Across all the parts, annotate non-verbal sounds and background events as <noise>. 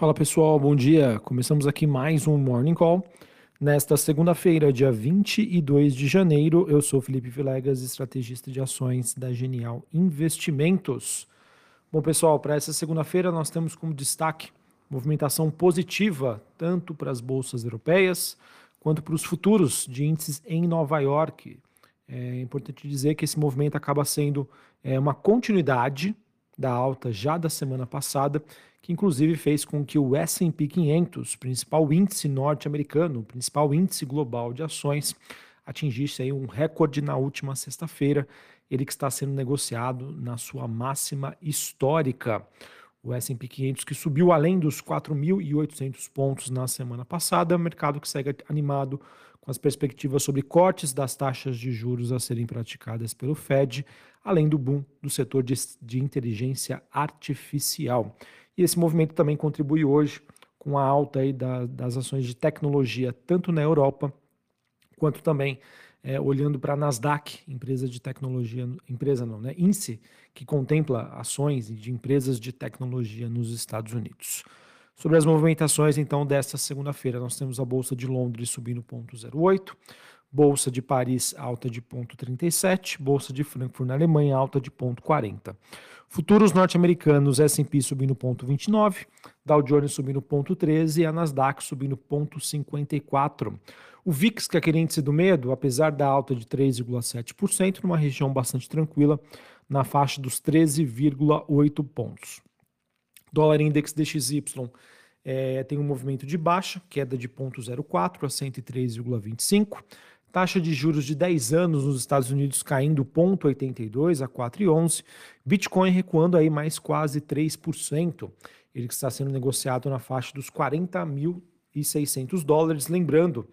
Fala pessoal, bom dia. Começamos aqui mais um Morning Call. Nesta segunda-feira, dia 22 de janeiro, eu sou Felipe Vilegas, estrategista de ações da Genial Investimentos. Bom, pessoal, para essa segunda-feira nós temos como destaque movimentação positiva tanto para as bolsas europeias quanto para os futuros de índices em Nova York. É importante dizer que esse movimento acaba sendo é, uma continuidade da alta já da semana passada, que inclusive fez com que o S&P 500, principal índice norte-americano, principal índice global de ações, atingisse aí um recorde na última sexta-feira, ele que está sendo negociado na sua máxima histórica. O S&P 500 que subiu além dos 4.800 pontos na semana passada, mercado que segue animado com as perspectivas sobre cortes das taxas de juros a serem praticadas pelo Fed, além do boom do setor de, de inteligência artificial. E esse movimento também contribui hoje com a alta aí da, das ações de tecnologia, tanto na Europa quanto também é, olhando para a Nasdaq, empresa de tecnologia, empresa não, né? Índice que contempla ações de empresas de tecnologia nos Estados Unidos. Sobre as movimentações, então, desta segunda-feira, nós temos a Bolsa de Londres subindo 0,08, Bolsa de Paris alta de 0,37, Bolsa de Frankfurt na Alemanha alta de 0,40. Futuros norte-americanos, S&P subindo 0,29, Dow Jones subindo 0,13 e a Nasdaq subindo 0,54. O VIX, que é aquele índice do medo, apesar da alta de 3,7%, numa região bastante tranquila, na faixa dos 13,8 pontos. Dólar index DXY é, tem um movimento de baixa, queda de 0,04 a 103,25. Taxa de juros de 10 anos nos Estados Unidos caindo 0,82 a 4,11. Bitcoin recuando aí mais quase 3%. Ele que está sendo negociado na faixa dos 40.600 dólares. Lembrando,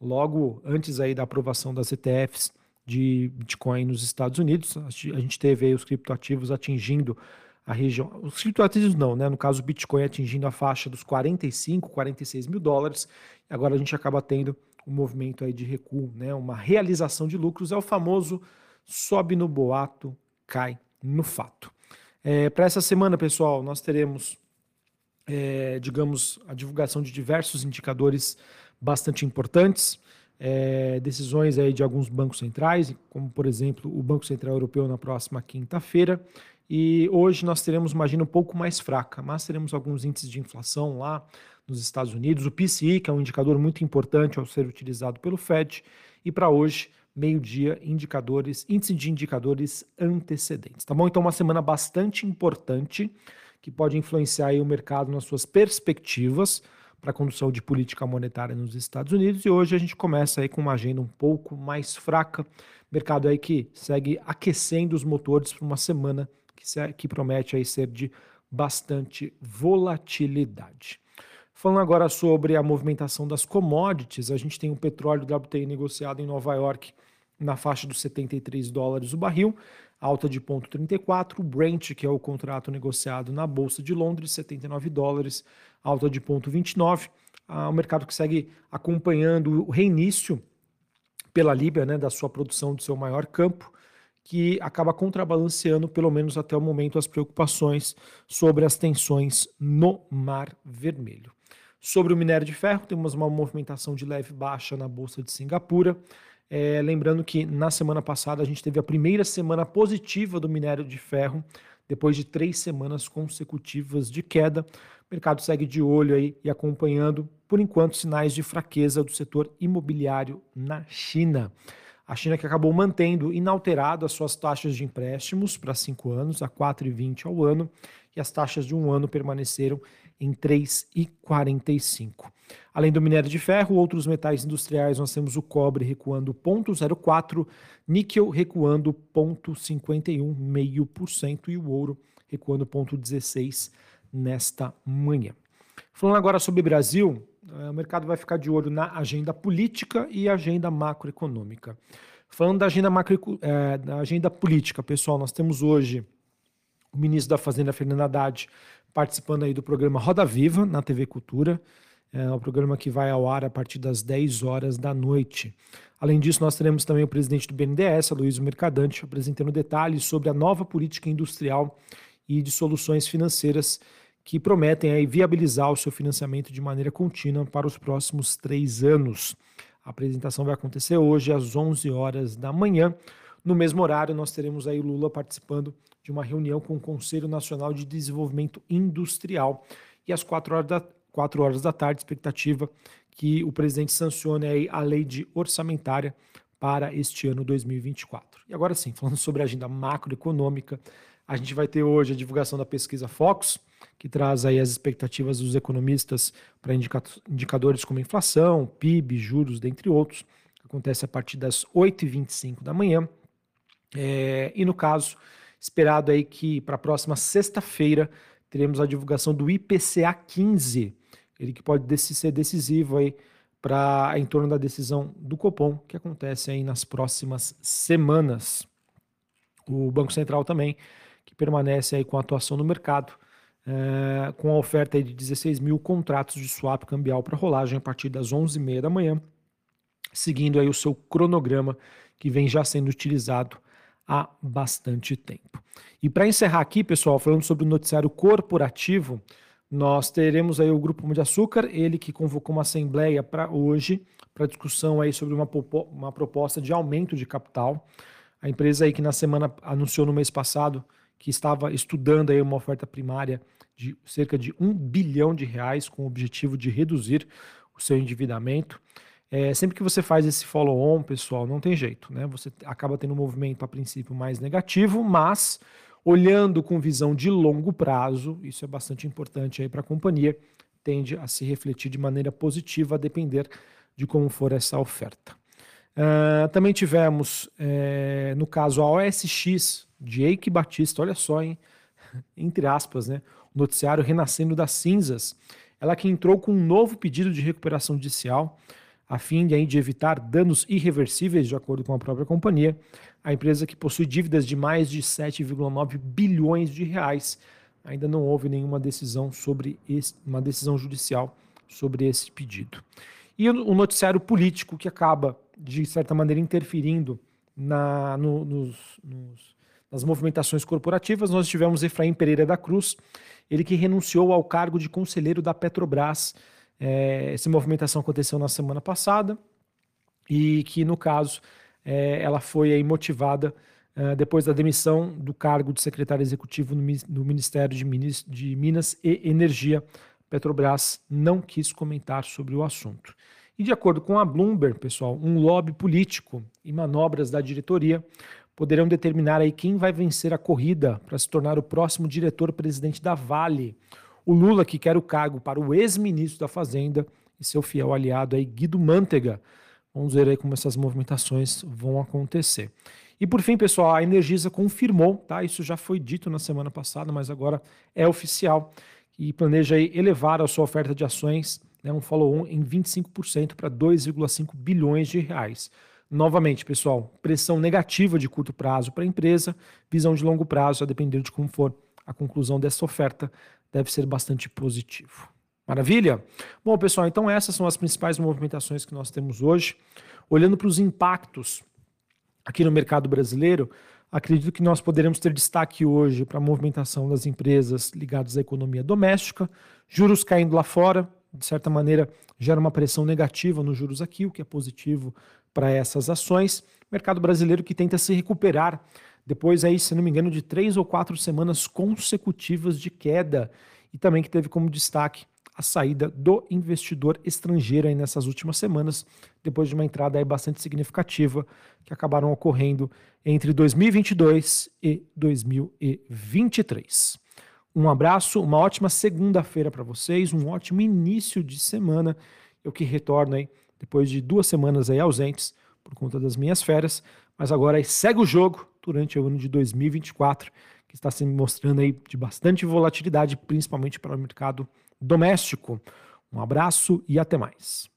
logo antes aí da aprovação das ETFs de Bitcoin nos Estados Unidos, a gente teve aí os criptoativos atingindo a região, os criptoativos não, né? No caso, o Bitcoin atingindo a faixa dos 45, 46 mil dólares. Agora a gente acaba tendo um movimento aí de recuo, né? Uma realização de lucros. É o famoso sobe no boato, cai no fato. É, Para essa semana, pessoal, nós teremos, é, digamos, a divulgação de diversos indicadores bastante importantes. É, decisões aí de alguns bancos centrais, como por exemplo o Banco Central Europeu na próxima quinta-feira, e hoje nós teremos uma agenda um pouco mais fraca, mas teremos alguns índices de inflação lá nos Estados Unidos, o PCI, que é um indicador muito importante ao ser utilizado pelo Fed, e para hoje, meio-dia, indicadores, índice de indicadores antecedentes, tá bom? Então uma semana bastante importante que pode influenciar o mercado nas suas perspectivas para a condução de política monetária nos Estados Unidos. E hoje a gente começa aí com uma agenda um pouco mais fraca, mercado aí que segue aquecendo os motores para uma semana que, que promete aí ser de bastante volatilidade. Falando agora sobre a movimentação das commodities, a gente tem o petróleo WTI negociado em Nova York na faixa dos 73 dólares o barril, alta de 0,34. O Brent, que é o contrato negociado na Bolsa de Londres, 79 dólares, alta de 0,29. Ah, o mercado que segue acompanhando o reinício pela Líbia né, da sua produção do seu maior campo que acaba contrabalanceando, pelo menos até o momento, as preocupações sobre as tensões no Mar Vermelho. Sobre o minério de ferro, temos uma movimentação de leve baixa na Bolsa de Singapura. É, lembrando que na semana passada a gente teve a primeira semana positiva do minério de ferro, depois de três semanas consecutivas de queda. O mercado segue de olho aí e acompanhando, por enquanto, sinais de fraqueza do setor imobiliário na China. A China que acabou mantendo inalterado as suas taxas de empréstimos para cinco anos, a 4,20 ao ano, e as taxas de um ano permaneceram em 3,45. Além do minério de ferro, outros metais industriais, nós temos o cobre recuando 0,04, níquel recuando 0,51, meio por cento, e o ouro recuando 0,16 nesta manhã. Falando agora sobre Brasil, o mercado vai ficar de olho na agenda política e agenda macroeconômica. Falando da agenda, macro, é, da agenda política, pessoal, nós temos hoje o ministro da Fazenda, Fernando Haddad, participando aí do programa Roda Viva na TV Cultura. É um programa que vai ao ar a partir das 10 horas da noite. Além disso, nós teremos também o presidente do BNDES, Luiz Mercadante, apresentando detalhes sobre a nova política industrial e de soluções financeiras que prometem aí viabilizar o seu financiamento de maneira contínua para os próximos três anos. A apresentação vai acontecer hoje às 11 horas da manhã. No mesmo horário, nós teremos aí Lula participando de uma reunião com o Conselho Nacional de Desenvolvimento Industrial. E às 4 horas da, 4 horas da tarde, expectativa que o presidente sancione aí a lei de orçamentária para este ano 2024. E agora sim, falando sobre a agenda macroeconômica, a gente vai ter hoje a divulgação da pesquisa Focus, que traz aí as expectativas dos economistas para indicadores como inflação, PIB, juros, dentre outros. Acontece a partir das 8h25 da manhã. É, e no caso, esperado aí que para a próxima sexta-feira teremos a divulgação do IPCA 15, ele que pode ser decisivo aí para em torno da decisão do Copom, que acontece aí nas próximas semanas. O Banco Central também, que permanece aí com atuação no mercado, é, com a oferta de 16 mil contratos de swap cambial para rolagem a partir das 11h30 da manhã, seguindo aí o seu cronograma que vem já sendo utilizado há bastante tempo. E para encerrar aqui, pessoal, falando sobre o noticiário corporativo, nós teremos aí o Grupo de Açúcar, ele que convocou uma assembleia para hoje, para discussão aí sobre uma, uma proposta de aumento de capital. A empresa aí que na semana anunciou no mês passado que estava estudando aí uma oferta primária de cerca de um bilhão de reais com o objetivo de reduzir o seu endividamento. É, sempre que você faz esse follow-on, pessoal, não tem jeito, né? Você acaba tendo um movimento a princípio mais negativo, mas olhando com visão de longo prazo, isso é bastante importante aí para a companhia, tende a se refletir de maneira positiva a depender de como for essa oferta. Uh, também tivemos, é, no caso, a OSX Eike Batista, olha só, hein? <laughs> entre aspas, né? o noticiário Renascendo das Cinzas, ela que entrou com um novo pedido de recuperação judicial a fim de, de evitar danos irreversíveis, de acordo com a própria companhia. A empresa que possui dívidas de mais de 7,9 bilhões de reais ainda não houve nenhuma decisão sobre esse, uma decisão judicial sobre esse pedido. E o noticiário político que acaba de certa maneira interferindo na, no, nos, nos, nas movimentações corporativas, nós tivemos Efraim Pereira da Cruz, ele que renunciou ao cargo de conselheiro da Petrobras é, essa movimentação aconteceu na semana passada e que, no caso, é, ela foi aí motivada é, depois da demissão do cargo de secretário executivo no, no Ministério de Minas, de Minas e Energia. Petrobras não quis comentar sobre o assunto. E de acordo com a Bloomberg, pessoal, um lobby político e manobras da diretoria poderão determinar aí quem vai vencer a corrida para se tornar o próximo diretor-presidente da Vale. O Lula, que quer o cargo para o ex-ministro da Fazenda e seu fiel aliado aí, Guido Mantega. Vamos ver aí como essas movimentações vão acontecer. E por fim, pessoal, a Energisa confirmou, tá? Isso já foi dito na semana passada, mas agora é oficial e planeja aí elevar a sua oferta de ações, né, um follow-on em 25% para 2,5 bilhões de reais. Novamente, pessoal, pressão negativa de curto prazo para a empresa, visão de longo prazo, a depender de como for a conclusão dessa oferta, deve ser bastante positivo. Maravilha? Bom, pessoal, então essas são as principais movimentações que nós temos hoje. Olhando para os impactos aqui no mercado brasileiro, acredito que nós poderemos ter destaque hoje para a movimentação das empresas ligadas à economia doméstica, juros caindo lá fora, de certa maneira gera uma pressão negativa nos juros aqui, o que é positivo para essas ações. Mercado brasileiro que tenta se recuperar depois aí, se não me engano, de três ou quatro semanas consecutivas de queda e também que teve como destaque a saída do investidor estrangeiro aí nessas últimas semanas, depois de uma entrada aí bastante significativa que acabaram ocorrendo entre 2022 e 2023. Um abraço, uma ótima segunda-feira para vocês, um ótimo início de semana. Eu que retorno aí depois de duas semanas aí ausentes por conta das minhas férias, mas agora aí segue o jogo durante o ano de 2024, que está se mostrando aí de bastante volatilidade, principalmente para o mercado doméstico. Um abraço e até mais.